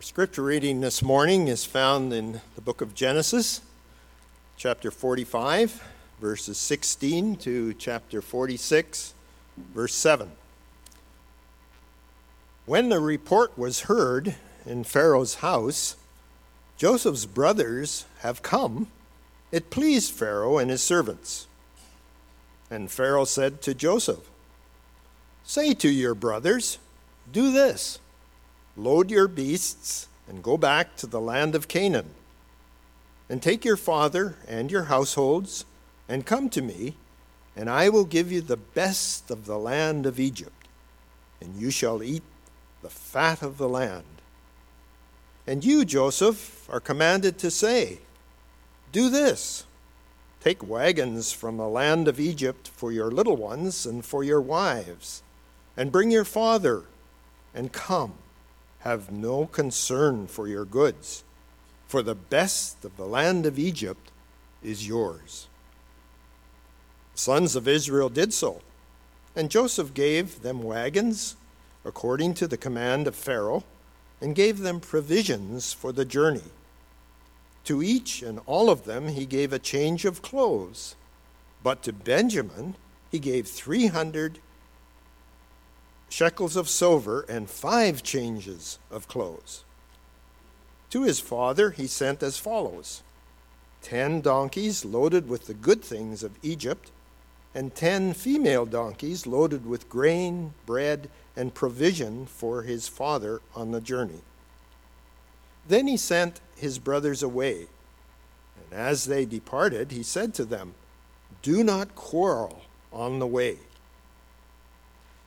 Scripture reading this morning is found in the book of Genesis, chapter 45, verses 16 to chapter 46, verse 7. When the report was heard in Pharaoh's house, Joseph's brothers have come, it pleased Pharaoh and his servants. And Pharaoh said to Joseph, Say to your brothers, Do this Load your beasts and go back to the land of Canaan. And take your father and your households and come to me, and I will give you the best of the land of Egypt, and you shall eat the fat of the land. And you, Joseph, are commanded to say, Do this take wagons from the land of Egypt for your little ones and for your wives, and bring your father, and come have no concern for your goods, for the best of the land of Egypt is yours. The sons of Israel did so, and Joseph gave them wagons according to the command of Pharaoh, and gave them provisions for the journey. To each and all of them he gave a change of clothes, but to Benjamin he gave 300 shekels of silver and five changes of clothes. To his father he sent as follows ten donkeys loaded with the good things of Egypt, and ten female donkeys loaded with grain, bread, and provision for his father on the journey. Then he sent his brothers away, and as they departed, he said to them, Do not quarrel on the way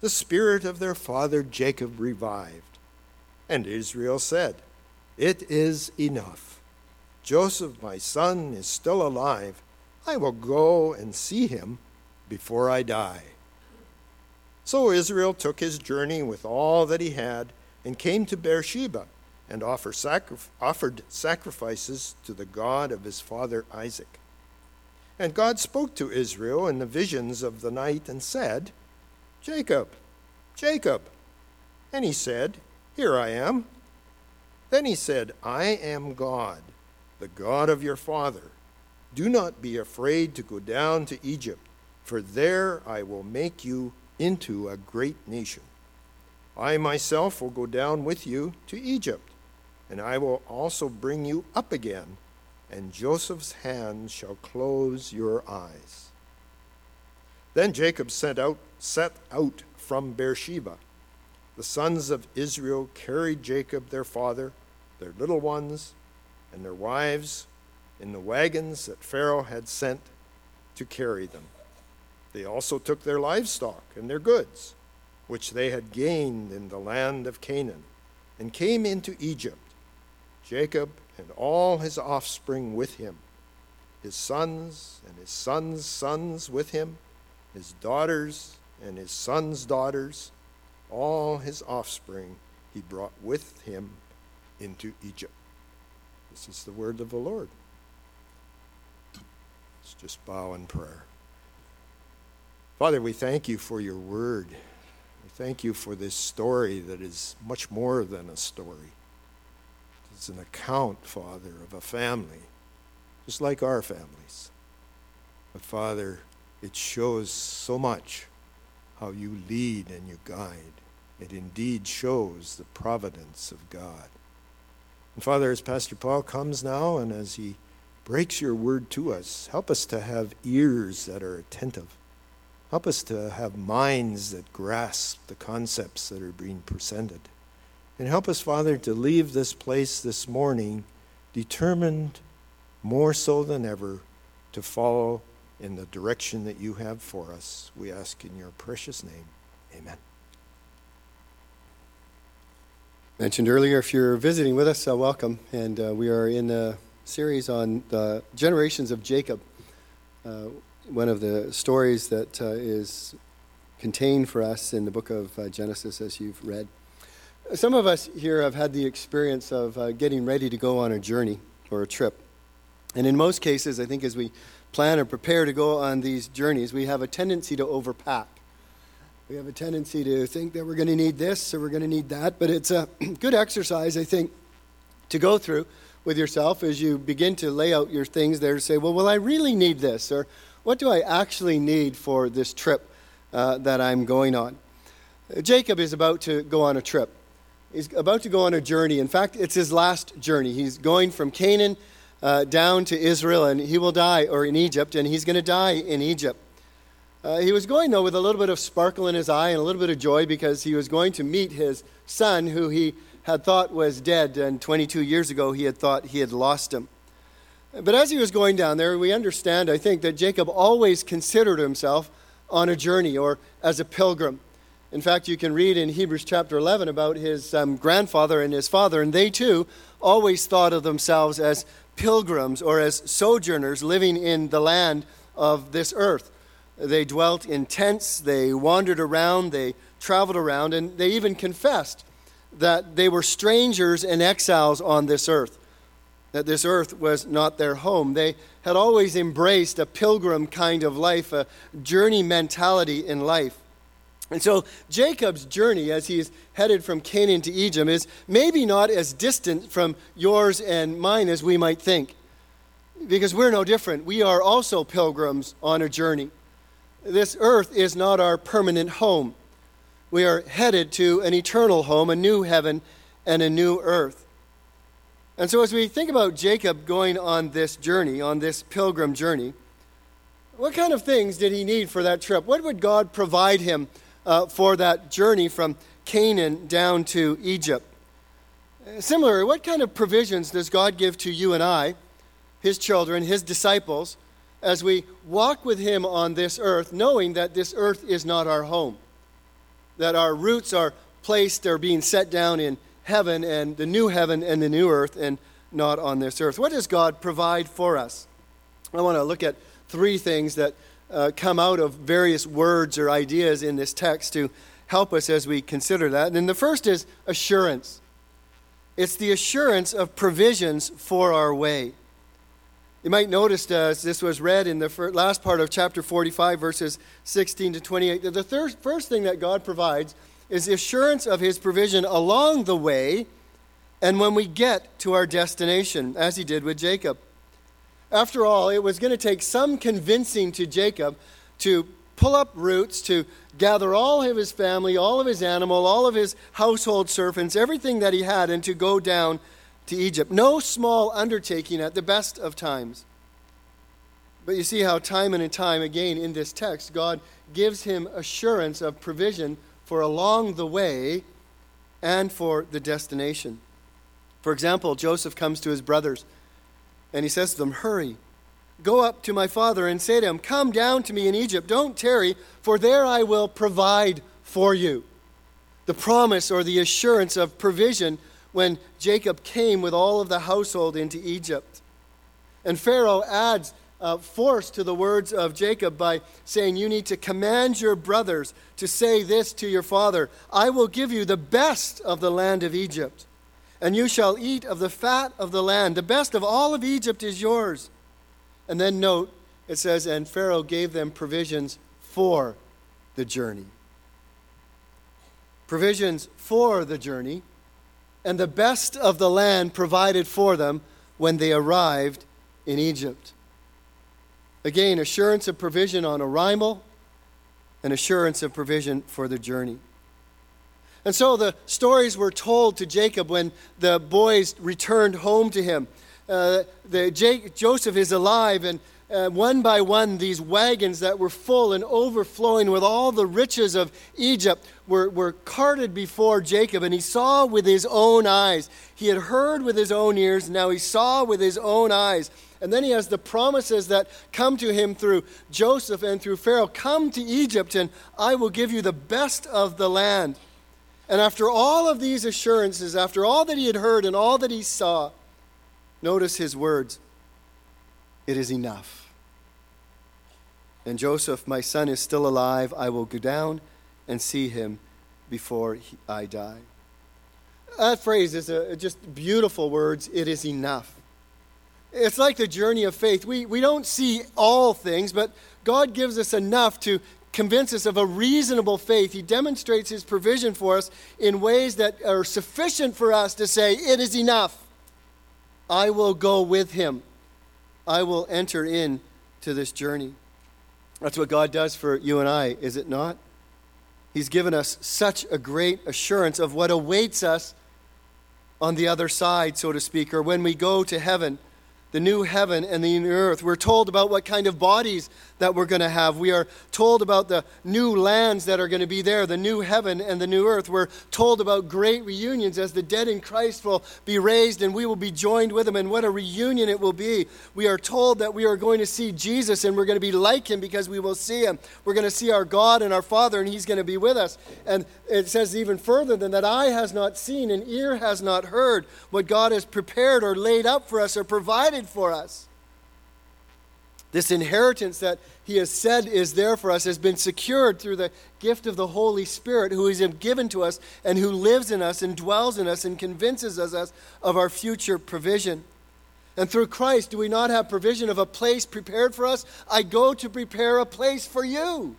the spirit of their father Jacob revived. And Israel said, It is enough. Joseph, my son, is still alive. I will go and see him before I die. So Israel took his journey with all that he had and came to Beersheba and offer offered sacrifices to the God of his father Isaac. And God spoke to Israel in the visions of the night and said, Jacob, Jacob. And he said, Here I am. Then he said, I am God, the God of your father. Do not be afraid to go down to Egypt, for there I will make you into a great nation. I myself will go down with you to Egypt, and I will also bring you up again, and Joseph's hand shall close your eyes. Then Jacob set out, set out from Beersheba. The sons of Israel carried Jacob their father, their little ones, and their wives in the wagons that Pharaoh had sent to carry them. They also took their livestock and their goods, which they had gained in the land of Canaan, and came into Egypt, Jacob and all his offspring with him, his sons and his sons' sons with him his daughters and his sons' daughters, all his offspring, he brought with him into Egypt. This is the word of the Lord. Let's just bow in prayer. Father, we thank you for your word. We thank you for this story that is much more than a story. It's an account, Father, of a family, just like our families. But, Father, it shows so much how you lead and you guide. It indeed shows the providence of God. And Father, as Pastor Paul comes now and as he breaks your word to us, help us to have ears that are attentive. Help us to have minds that grasp the concepts that are being presented. And help us, Father, to leave this place this morning determined more so than ever to follow in the direction that you have for us. We ask in your precious name. Amen. mentioned earlier, if you're visiting with us, uh, welcome. And uh, we are in a series on the generations of Jacob. Uh, one of the stories that uh, is contained for us in the book of uh, Genesis, as you've read. Some of us here have had the experience of uh, getting ready to go on a journey or a trip. And in most cases, I think as we plan or prepare to go on these journeys, we have a tendency to overpack. We have a tendency to think that we're going to need this or we're going to need that, but it's a good exercise, I think, to go through with yourself as you begin to lay out your things there to say, well, will I really need this? Or what do I actually need for this trip uh, that I'm going on? Jacob is about to go on a trip. He's about to go on a journey. In fact, it's his last journey. He's going from Canaan uh, down to Israel, and he will die, or in Egypt, and he's going to die in Egypt. Uh, he was going, though, with a little bit of sparkle in his eye and a little bit of joy because he was going to meet his son, who he had thought was dead, and 22 years ago he had thought he had lost him. But as he was going down there, we understand, I think, that Jacob always considered himself on a journey or as a pilgrim. In fact, you can read in Hebrews chapter 11 about his um, grandfather and his father, and they too always thought of themselves as pilgrims or as sojourners living in the land of this earth. They dwelt in tents, they wandered around, they traveled around, and they even confessed that they were strangers and exiles on this earth, that this earth was not their home. They had always embraced a pilgrim kind of life, a journey mentality in life. And so Jacob's journey as he's headed from Canaan to Egypt is maybe not as distant from yours and mine as we might think. Because we're no different. We are also pilgrims on a journey this earth is not our permanent home. We are headed to an eternal home, a new heaven and a new earth. And so, as we think about Jacob going on this journey, on this pilgrim journey, what kind of things did he need for that trip? What would God provide him uh, for that journey from Canaan down to Egypt? Similarly, what kind of provisions does God give to you and I, his children, his disciples? as we walk with Him on this earth, knowing that this earth is not our home, that our roots are placed, they're being set down in heaven and the new heaven and the new earth, and not on this earth. What does God provide for us? I want to look at three things that uh, come out of various words or ideas in this text to help us as we consider that. And the first is assurance. It's the assurance of provisions for our way. You might notice uh, as this was read in the last part of chapter 45, verses 16 to 28, that the thir- first thing that God provides is the assurance of his provision along the way and when we get to our destination, as he did with Jacob. After all, it was going to take some convincing to Jacob to pull up roots, to gather all of his family, all of his animal, all of his household servants, everything that he had, and to go down to Egypt. No small undertaking at the best of times. But you see how, time and time again in this text, God gives him assurance of provision for along the way and for the destination. For example, Joseph comes to his brothers and he says to them, Hurry, go up to my father and say to him, Come down to me in Egypt, don't tarry, for there I will provide for you. The promise or the assurance of provision when Jacob came with all of the household into Egypt. And Pharaoh adds uh, force to the words of Jacob by saying, You need to command your brothers to say this to your father I will give you the best of the land of Egypt, and you shall eat of the fat of the land. The best of all of Egypt is yours. And then note, it says, And Pharaoh gave them provisions for the journey. Provisions for the journey and the best of the land provided for them when they arrived in Egypt. Again, assurance of provision on arrival and assurance of provision for the journey. And so the stories were told to Jacob when the boys returned home to him. Uh, the, Jake, Joseph is alive, and uh, one by one, these wagons that were full and overflowing with all the riches of Egypt were, were carted before Jacob, and he saw with his own eyes. He had heard with his own ears, now he saw with his own eyes. And then he has the promises that come to him through Joseph and through Pharaoh Come to Egypt, and I will give you the best of the land. And after all of these assurances, after all that he had heard and all that he saw, notice his words it is enough. And Joseph, my son, is still alive. I will go down and see him before he, I die. That phrase is a, just beautiful words. It is enough. It's like the journey of faith. We, we don't see all things, but God gives us enough to convince us of a reasonable faith. He demonstrates His provision for us in ways that are sufficient for us to say, It is enough. I will go with Him. I will enter in to this journey. That's what God does for you and I, is it not? He's given us such a great assurance of what awaits us on the other side, so to speak, or when we go to heaven the new heaven and the new earth. We're told about what kind of bodies that we're going to have. We are told about the new lands that are going to be there, the new heaven and the new earth. We're told about great reunions as the dead in Christ will be raised and we will be joined with them, and what a reunion it will be. We are told that we are going to see Jesus and we're going to be like him because we will see him. We're going to see our God and our Father, and he's going to be with us. And it says even further than that eye has not seen and ear has not heard what God has prepared or laid up for us or provided for us. This inheritance that he has said is there for us has been secured through the gift of the Holy Spirit, who is given to us and who lives in us and dwells in us and convinces us of our future provision. And through Christ, do we not have provision of a place prepared for us? I go to prepare a place for you.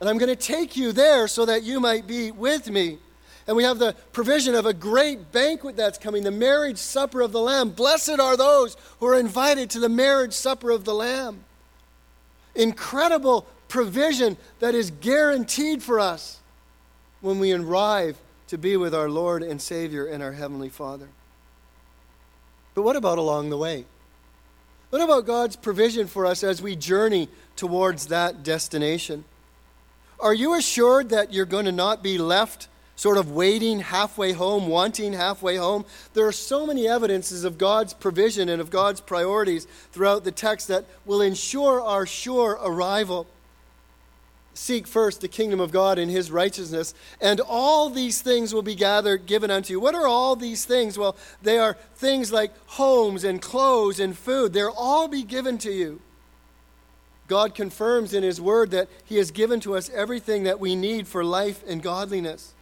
And I'm going to take you there so that you might be with me. And we have the provision of a great banquet that's coming, the marriage supper of the Lamb. Blessed are those who are invited to the marriage supper of the Lamb. Incredible provision that is guaranteed for us when we arrive to be with our Lord and Savior and our Heavenly Father. But what about along the way? What about God's provision for us as we journey towards that destination? Are you assured that you're going to not be left sort of waiting halfway home, wanting halfway home? There are so many evidences of God's provision and of God's priorities throughout the text that will ensure our sure arrival. Seek first the kingdom of God and his righteousness, and all these things will be gathered, given unto you. What are all these things? Well, they are things like homes and clothes and food. They'll all be given to you. God confirms in His Word that He has given to us everything that we need for life and godliness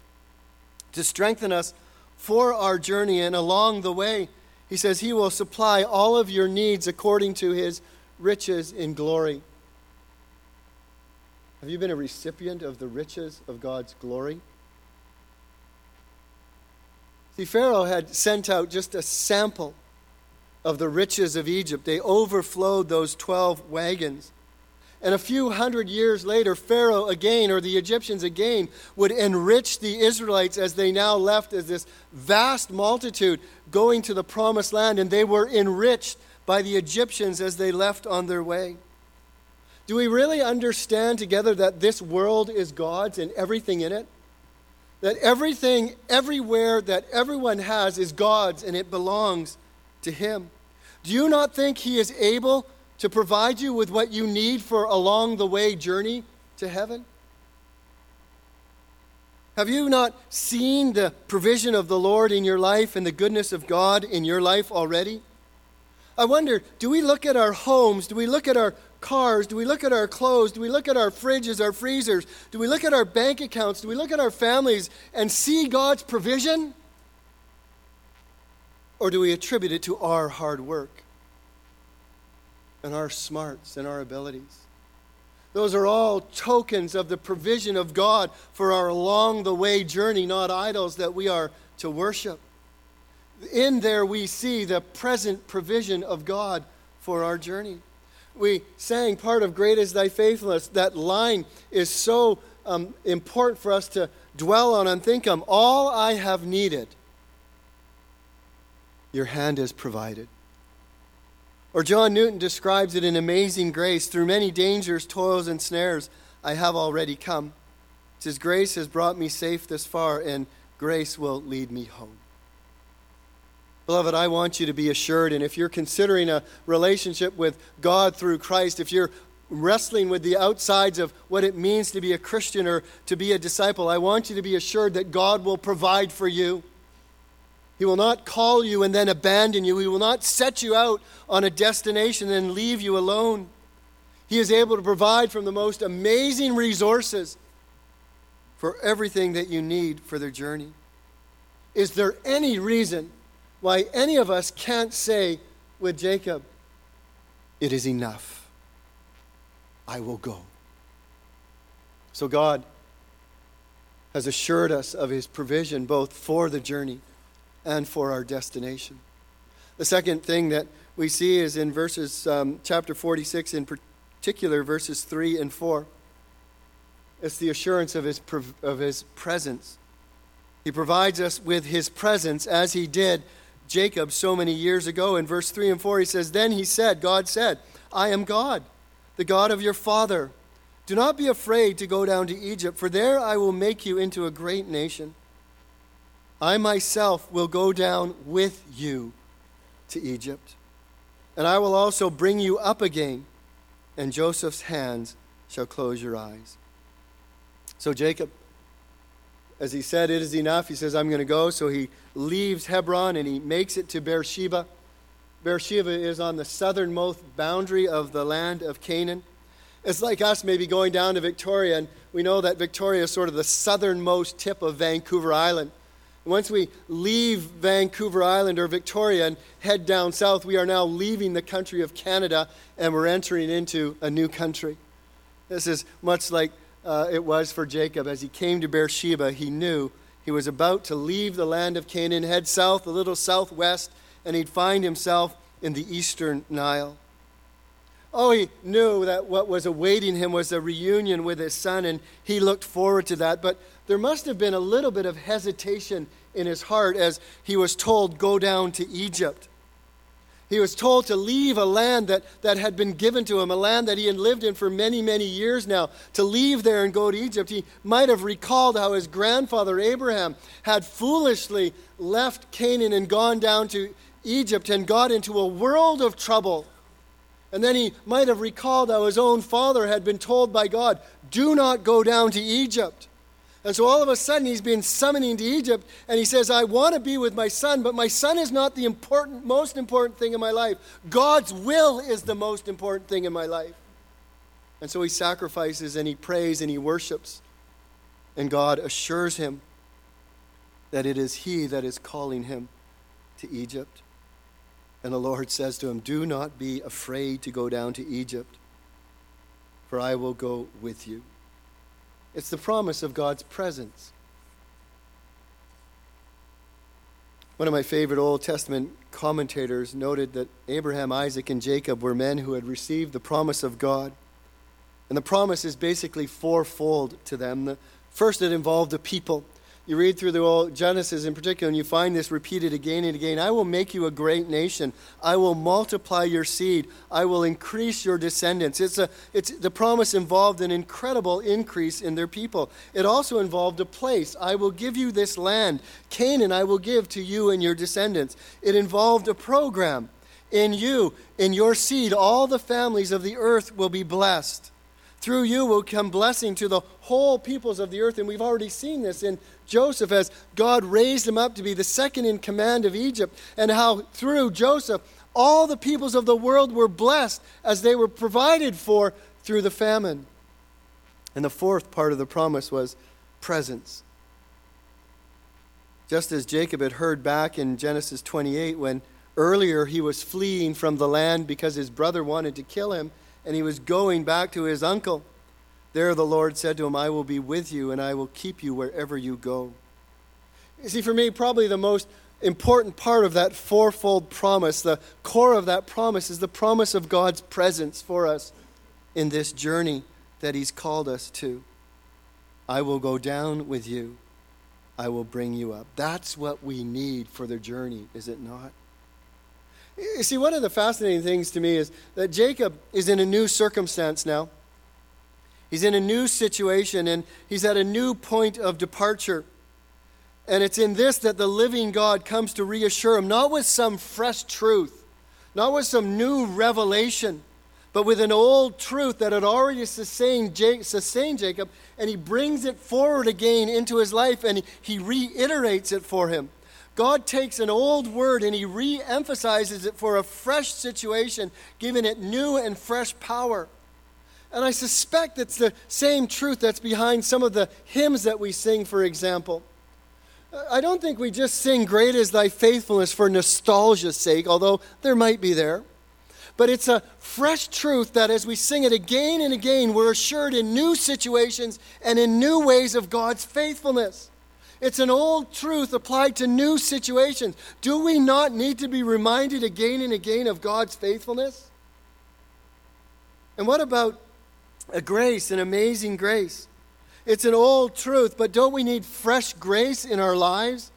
to strengthen us for our journey. And along the way, He says He will supply all of your needs according to His riches in glory. Have you been a recipient of the riches of God's glory? See, Pharaoh had sent out just a sample of the riches of Egypt. They overflowed those 12 wagons. And a few hundred years later, Pharaoh again, or the Egyptians again, would enrich the Israelites as they now left as this vast multitude going to the promised land, and they were enriched by the Egyptians as they left on their way. Do we really understand together that this world is God's and everything in it? That everything, everywhere that everyone has is God's and it belongs to Him. Do you not think He is able to provide you with what you need for along the way journey to heaven? Have you not seen the provision of the Lord in your life and the goodness of God in your life already? I wonder, do we look at our homes? Do we look at our cars? Do we look at our clothes? Do we look at our fridges, our freezers? Do we look at our bank accounts? Do we look at our families and see God's provision? Or do we attribute it to our hard work? And our smarts and our abilities. Those are all tokens of the provision of God for our along the way journey, not idols that we are to worship. In there, we see the present provision of God for our journey. We sang part of Great is Thy Faithfulness. That line is so um, important for us to dwell on and think on. All I have needed, your hand has provided. Or John Newton describes it in Amazing Grace through many dangers, toils, and snares, I have already come. His grace has brought me safe this far, and grace will lead me home. Beloved, I want you to be assured, and if you're considering a relationship with God through Christ, if you're wrestling with the outsides of what it means to be a Christian or to be a disciple, I want you to be assured that God will provide for you. He will not call you and then abandon you. He will not set you out on a destination and leave you alone. He is able to provide from the most amazing resources for everything that you need for their journey. Is there any reason why any of us can't say with Jacob, It is enough? I will go. So God has assured us of his provision both for the journey and for our destination. The second thing that we see is in verses, um, chapter 46, in particular, verses 3 and 4. It's the assurance of his, of his presence. He provides us with his presence as he did Jacob so many years ago. In verse 3 and 4, he says, Then he said, God said, I am God, the God of your father. Do not be afraid to go down to Egypt, for there I will make you into a great nation. I myself will go down with you to Egypt, and I will also bring you up again, and Joseph's hands shall close your eyes. So Jacob, as he said, it is enough. He says, I'm going to go. So he leaves Hebron and he makes it to Beersheba. Beersheba is on the southernmost boundary of the land of Canaan. It's like us maybe going down to Victoria, and we know that Victoria is sort of the southernmost tip of Vancouver Island. Once we leave Vancouver Island or Victoria and head down south, we are now leaving the country of Canada and we're entering into a new country. This is much like uh, it was for Jacob. As he came to Beersheba, he knew he was about to leave the land of Canaan, head south, a little southwest, and he'd find himself in the eastern Nile. Oh, he knew that what was awaiting him was a reunion with his son, and he looked forward to that. But there must have been a little bit of hesitation in his heart as he was told, Go down to Egypt. He was told to leave a land that, that had been given to him, a land that he had lived in for many, many years now, to leave there and go to Egypt. He might have recalled how his grandfather Abraham had foolishly left Canaan and gone down to Egypt and got into a world of trouble. And then he might have recalled how his own father had been told by God, Do not go down to Egypt. And so all of a sudden, he's been summoning to Egypt, and he says, I want to be with my son, but my son is not the important, most important thing in my life. God's will is the most important thing in my life. And so he sacrifices and he prays and he worships. And God assures him that it is he that is calling him to Egypt. And the Lord says to him, Do not be afraid to go down to Egypt, for I will go with you. It's the promise of God's presence. One of my favorite Old Testament commentators noted that Abraham, Isaac, and Jacob were men who had received the promise of God. And the promise is basically fourfold to them. The first, it involved a people. You read through the old Genesis in particular, and you find this repeated again and again. I will make you a great nation. I will multiply your seed. I will increase your descendants. It's a, it's, the promise involved an incredible increase in their people. It also involved a place. I will give you this land. Canaan I will give to you and your descendants. It involved a program. In you, in your seed, all the families of the earth will be blessed. Through you will come blessing to the whole peoples of the earth. And we've already seen this in Joseph as God raised him up to be the second in command of Egypt, and how through Joseph, all the peoples of the world were blessed as they were provided for through the famine. And the fourth part of the promise was presence. Just as Jacob had heard back in Genesis 28 when earlier he was fleeing from the land because his brother wanted to kill him and he was going back to his uncle. There the Lord said to him, I will be with you, and I will keep you wherever you go. You see, for me, probably the most important part of that fourfold promise, the core of that promise, is the promise of God's presence for us in this journey that He's called us to. I will go down with you, I will bring you up. That's what we need for the journey, is it not? You see, one of the fascinating things to me is that Jacob is in a new circumstance now. He's in a new situation and he's at a new point of departure. And it's in this that the living God comes to reassure him, not with some fresh truth, not with some new revelation, but with an old truth that had already sustained, Jacob, and he brings it forward again into his life and he reiterates it for him. God takes an old word and he re emphasizes it for a fresh situation, giving it new and fresh power. And I suspect it's the same truth that's behind some of the hymns that we sing, for example. I don't think we just sing Great is Thy Faithfulness for nostalgia's sake, although there might be there. But it's a fresh truth that as we sing it again and again, we're assured in new situations and in new ways of God's faithfulness. It's an old truth applied to new situations. Do we not need to be reminded again and again of God's faithfulness? And what about a grace, an amazing grace? It's an old truth, but don't we need fresh grace in our lives?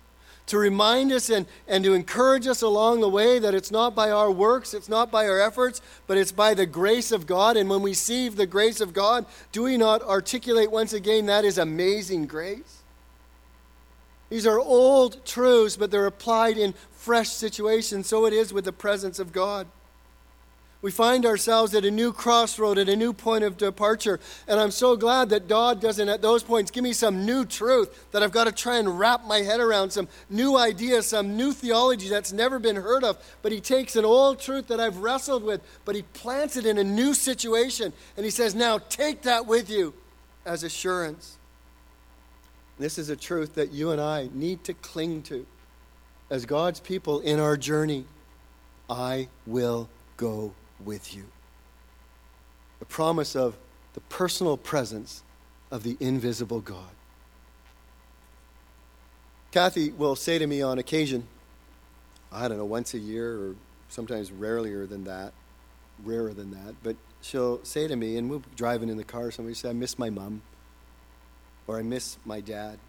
to remind us and, and to encourage us along the way that it's not by our works, it's not by our efforts, but it's by the grace of God. And when we see the grace of God, do we not articulate once again that is amazing grace? These are old truths, but they're applied in fresh situations. So it is with the presence of God. We find ourselves at a new crossroad, at a new point of departure. And I'm so glad that God doesn't, at those points, give me some new truth that I've got to try and wrap my head around, some new idea, some new theology that's never been heard of. But He takes an old truth that I've wrestled with, but He plants it in a new situation. And He says, Now take that with you as assurance. This is a truth that you and I need to cling to as God's people in our journey. I will go with you. The promise of the personal presence of the invisible God. Kathy will say to me on occasion, I don't know, once a year or sometimes rarelier than that, rarer than that, but she'll say to me, and we'll be driving in the car, somebody say, I miss my mom, or I miss my dad.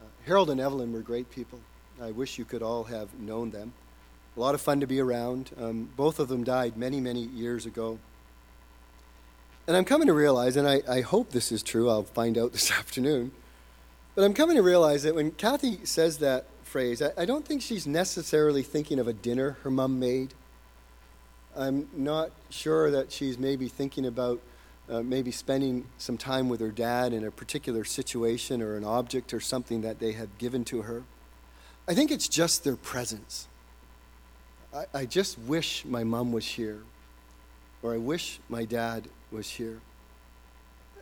Uh, Harold and Evelyn were great people. I wish you could all have known them a lot of fun to be around. Um, both of them died many, many years ago. And I'm coming to realize, and I, I hope this is true, I'll find out this afternoon, but I'm coming to realize that when Kathy says that phrase, I, I don't think she's necessarily thinking of a dinner her mom made. I'm not sure that she's maybe thinking about uh, maybe spending some time with her dad in a particular situation or an object or something that they have given to her. I think it's just their presence. I, I just wish my mom was here, or I wish my dad was here.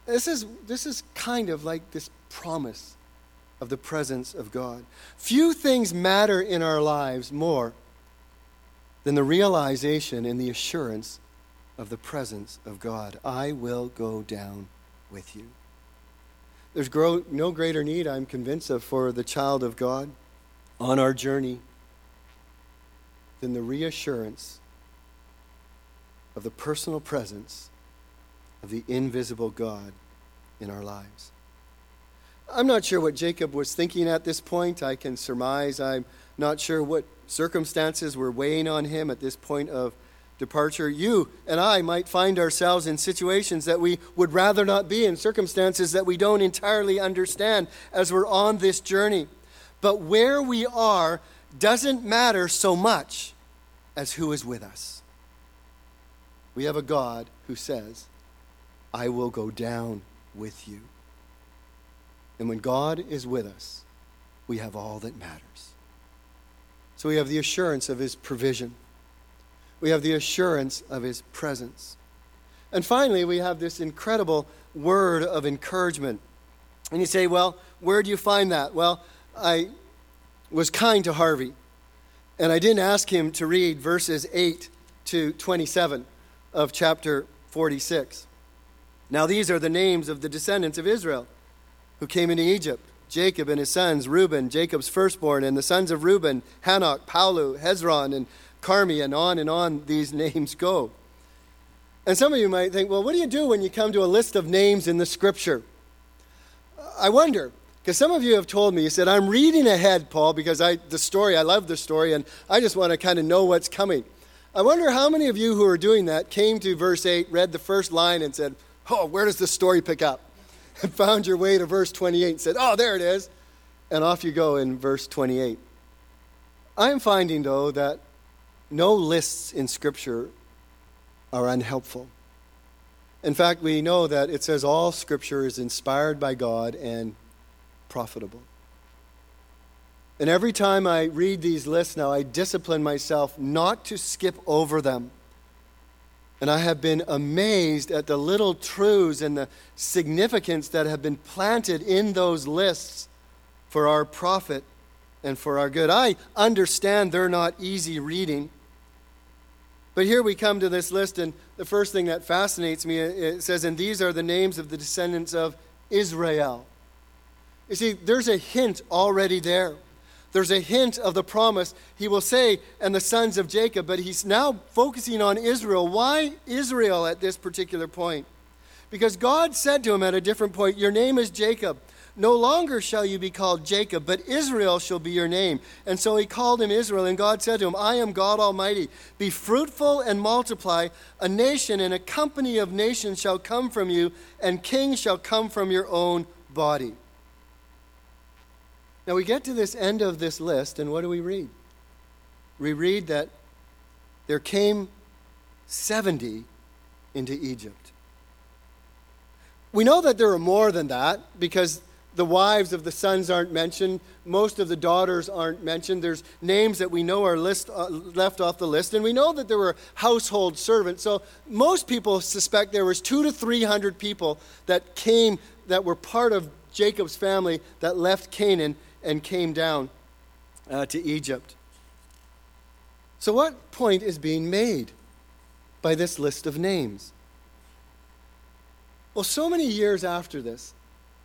This is, this is kind of like this promise of the presence of God. Few things matter in our lives more than the realization and the assurance of the presence of God. I will go down with you. There's grow, no greater need, I'm convinced, of for the child of God on our journey than the reassurance of the personal presence of the invisible God in our lives. I'm not sure what Jacob was thinking at this point. I can surmise. I'm not sure what circumstances were weighing on him at this point of departure. You and I might find ourselves in situations that we would rather not be in, circumstances that we don't entirely understand as we're on this journey. But where we are doesn't matter so much as who is with us. We have a God who says, I will go down with you. And when God is with us, we have all that matters. So we have the assurance of his provision. We have the assurance of his presence. And finally, we have this incredible word of encouragement. And you say, well, where do you find that? Well, I was kind to Harvey. And I didn't ask him to read verses 8 to 27 of chapter 46. Now, these are the names of the descendants of Israel who came into Egypt Jacob and his sons, Reuben, Jacob's firstborn, and the sons of Reuben, Hanoch, Pallu, Hezron, and Carmi, and on and on these names go. And some of you might think, well, what do you do when you come to a list of names in the scripture? I wonder. Because some of you have told me, you said, I'm reading ahead, Paul, because I, the story, I love the story, and I just want to kind of know what's coming. I wonder how many of you who are doing that came to verse 8, read the first line, and said, Oh, where does the story pick up? And found your way to verse 28 and said, Oh, there it is. And off you go in verse 28. I'm finding, though, that no lists in Scripture are unhelpful. In fact, we know that it says all Scripture is inspired by God and profitable. And every time I read these lists now, I discipline myself not to skip over them. And I have been amazed at the little truths and the significance that have been planted in those lists for our profit and for our good. I understand they're not easy reading. But here we come to this list, and the first thing that fascinates me uh, it says, And these are the names of the descendants of Israel. You see, there's a hint already there. There's a hint of the promise. He will say, and the sons of Jacob, but he's now focusing on Israel. Why Israel at this particular point? Because God said to him at a different point, Your name is Jacob. No longer shall you be called Jacob, but Israel shall be your name. And so he called him Israel, and God said to him, I am God Almighty. Be fruitful and multiply. A nation and a company of nations shall come from you, and kings shall come from your own body. Now we get to this end of this list, and what do we read? We read that there came 70 into Egypt. We know that there are more than that because the wives of the sons aren't mentioned. Most of the daughters aren't mentioned. There's names that we know are list, uh, left off the list. And we know that there were household servants. So most people suspect there was two to 300 people that came, that were part of Jacob's family that left Canaan and came down uh, to Egypt. So, what point is being made by this list of names? Well, so many years after this,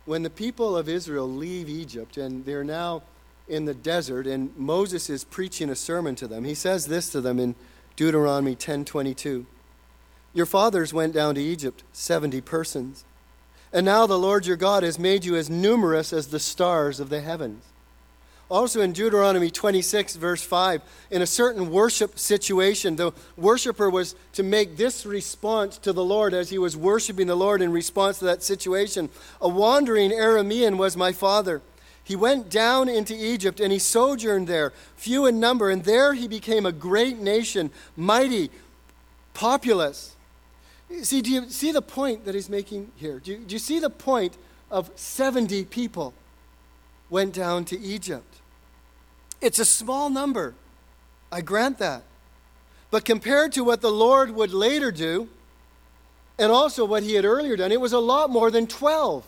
when the people of Israel leave Egypt and they're now in the desert and Moses is preaching a sermon to them, he says this to them in Deuteronomy 10:22. Your fathers went down to Egypt, 70 persons. And now the Lord your God has made you as numerous as the stars of the heavens. Also in Deuteronomy 26, verse 5, in a certain worship situation, the worshiper was to make this response to the Lord as he was worshiping the Lord in response to that situation. A wandering Aramean was my father. He went down into Egypt and he sojourned there, few in number, and there he became a great nation, mighty, populous. See, do you see the point that he's making here? Do you, do you see the point of 70 people went down to Egypt? It's a small number. I grant that. But compared to what the Lord would later do, and also what he had earlier done, it was a lot more than 12.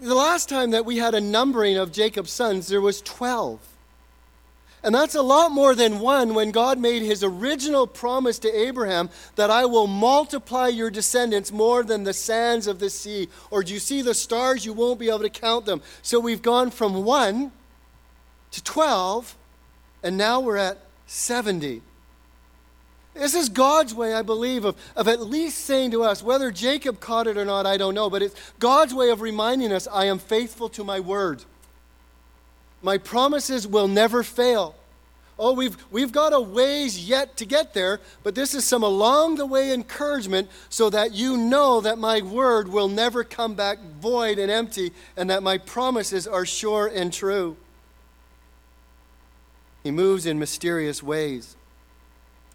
The last time that we had a numbering of Jacob's sons, there was 12. And that's a lot more than one when God made his original promise to Abraham that I will multiply your descendants more than the sands of the sea. Or do you see the stars? You won't be able to count them. So we've gone from one to 12, and now we're at 70. This is God's way, I believe, of, of at least saying to us, whether Jacob caught it or not, I don't know, but it's God's way of reminding us, I am faithful to my word. My promises will never fail. Oh, we've, we've got a ways yet to get there, but this is some along the way encouragement so that you know that my word will never come back void and empty and that my promises are sure and true. He moves in mysterious ways.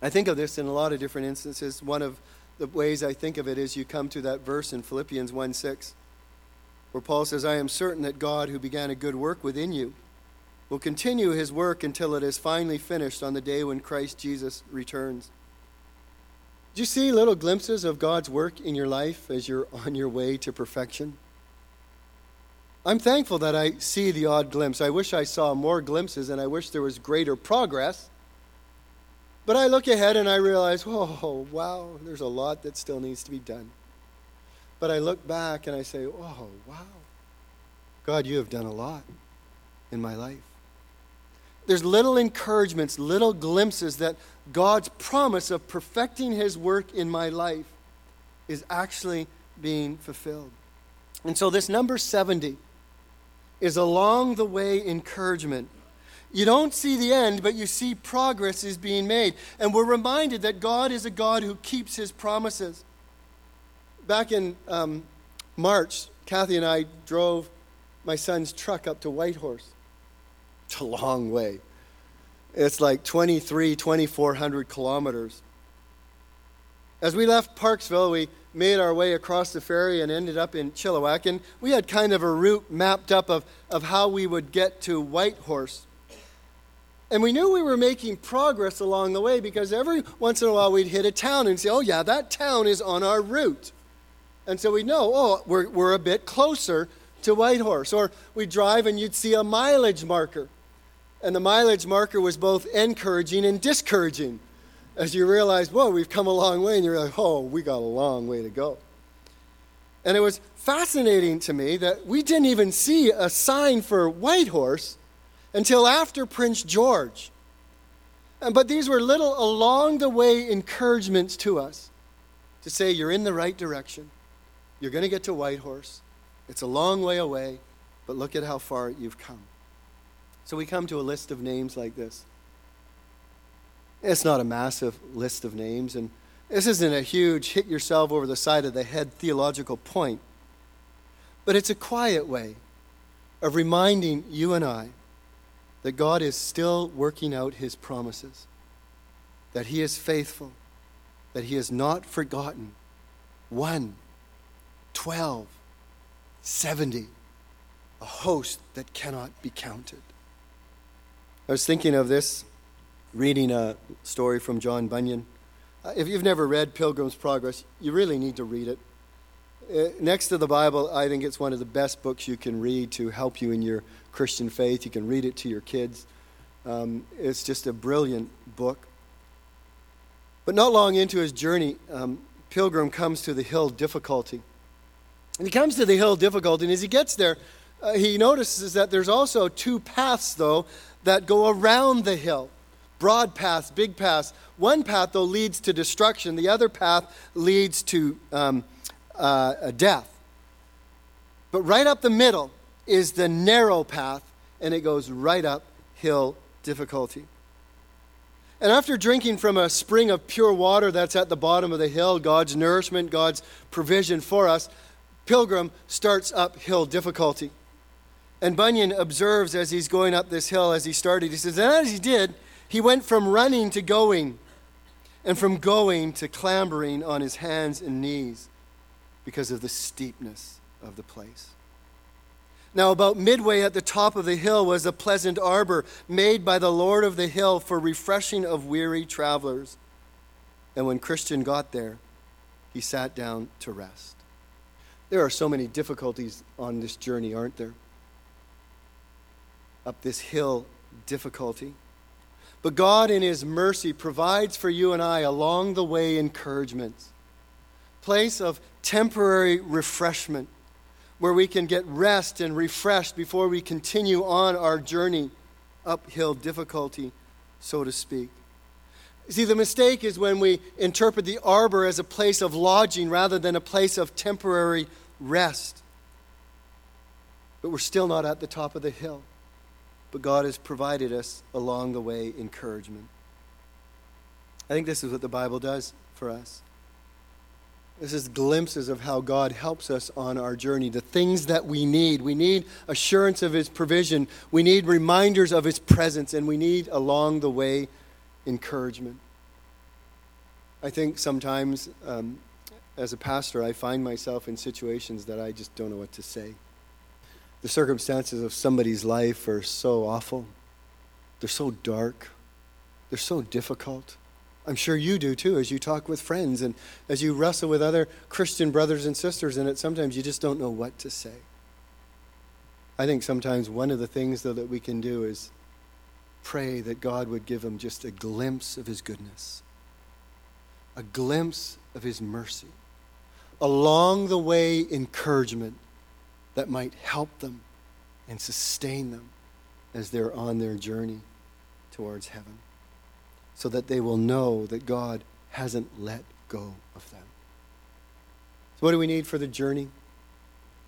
I think of this in a lot of different instances. One of the ways I think of it is you come to that verse in Philippians 1 6, where Paul says, I am certain that God, who began a good work within you, will continue his work until it is finally finished on the day when Christ Jesus returns. Do you see little glimpses of God's work in your life as you're on your way to perfection? I'm thankful that I see the odd glimpse. I wish I saw more glimpses and I wish there was greater progress. But I look ahead and I realize, oh, wow, there's a lot that still needs to be done. But I look back and I say, oh, wow, God, you have done a lot in my life there's little encouragements, little glimpses that God's promise of perfecting his work in my life is actually being fulfilled. And so this number 70 is along the way encouragement. You don't see the end, but you see progress is being made. And we're reminded that God is a God who keeps his promises. Back in um, March, Kathy and I drove my son's truck up to Whitehorse. It's a long way. It's like 23, 2,400 kilometers. As we left Parksville, we made our way across the ferry and ended up in Chilliwack. And we had kind of a route mapped up of, of how we would get to Whitehorse. And we knew we were making progress along the way because every once in a while we'd hit a town and say, oh, yeah, that town is on our route. And so we know, oh, we're, we're a bit closer to Whitehorse. Or we'd drive and you'd see a mileage marker. And the mileage marker was both encouraging and discouraging as you realize, whoa, we've come a long way, and you're like, oh, we got a long way to go. And it was fascinating to me that we didn't even see a sign for Whitehorse until after Prince George. But these were little along the way encouragements to us to say, you're in the right direction. You're going to get to Whitehorse. It's a long way away, but look at how far you've come. So we come to a list of names like this. It's not a massive list of names, and this isn't a huge hit yourself over the side of the head theological point, but it's a quiet way of reminding you and I that God is still working out his promises, that he is faithful, that he has not forgotten. One, twelve, seventy, a host that cannot be counted. I was thinking of this reading a story from John Bunyan. Uh, if you've never read Pilgrim's Progress, you really need to read it. Uh, next to the Bible, I think it's one of the best books you can read to help you in your Christian faith. You can read it to your kids. Um, it's just a brilliant book. But not long into his journey, um, Pilgrim comes to the hill difficulty. And he comes to the hill difficulty, and as he gets there, uh, he notices that there's also two paths, though, that go around the hill broad paths, big paths. One path, though, leads to destruction, the other path leads to um, uh, death. But right up the middle is the narrow path, and it goes right up hill difficulty. And after drinking from a spring of pure water that's at the bottom of the hill, God's nourishment, God's provision for us, Pilgrim starts uphill difficulty. And Bunyan observes as he's going up this hill, as he started, he says, and as he did, he went from running to going, and from going to clambering on his hands and knees because of the steepness of the place. Now, about midway at the top of the hill was a pleasant arbor made by the Lord of the hill for refreshing of weary travelers. And when Christian got there, he sat down to rest. There are so many difficulties on this journey, aren't there? Up this hill, difficulty. But God, in His mercy, provides for you and I along the way encouragements, place of temporary refreshment where we can get rest and refreshed before we continue on our journey uphill difficulty, so to speak. See, the mistake is when we interpret the arbor as a place of lodging rather than a place of temporary rest. But we're still not at the top of the hill but God has provided us along the way encouragement. I think this is what the Bible does for us. This is glimpses of how God helps us on our journey, the things that we need. We need assurance of His provision, we need reminders of His presence, and we need along the way encouragement. I think sometimes um, as a pastor, I find myself in situations that I just don't know what to say the circumstances of somebody's life are so awful. They're so dark. They're so difficult. I'm sure you do too as you talk with friends and as you wrestle with other Christian brothers and sisters in it. Sometimes you just don't know what to say. I think sometimes one of the things, though, that we can do is pray that God would give them just a glimpse of His goodness, a glimpse of His mercy, along the way, encouragement that might help them and sustain them as they're on their journey towards heaven, so that they will know that God hasn't let go of them. So, what do we need for the journey?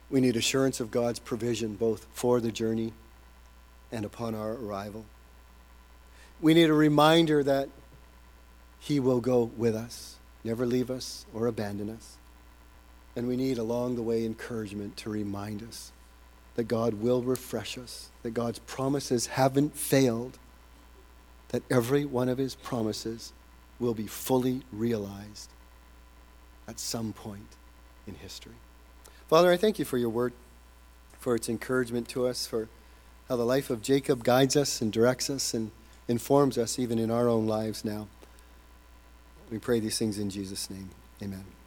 We need assurance of God's provision both for the journey and upon our arrival. We need a reminder that He will go with us, never leave us or abandon us. And we need along the way encouragement to remind us that God will refresh us, that God's promises haven't failed, that every one of his promises will be fully realized at some point in history. Father, I thank you for your word, for its encouragement to us, for how the life of Jacob guides us and directs us and informs us even in our own lives now. We pray these things in Jesus' name. Amen.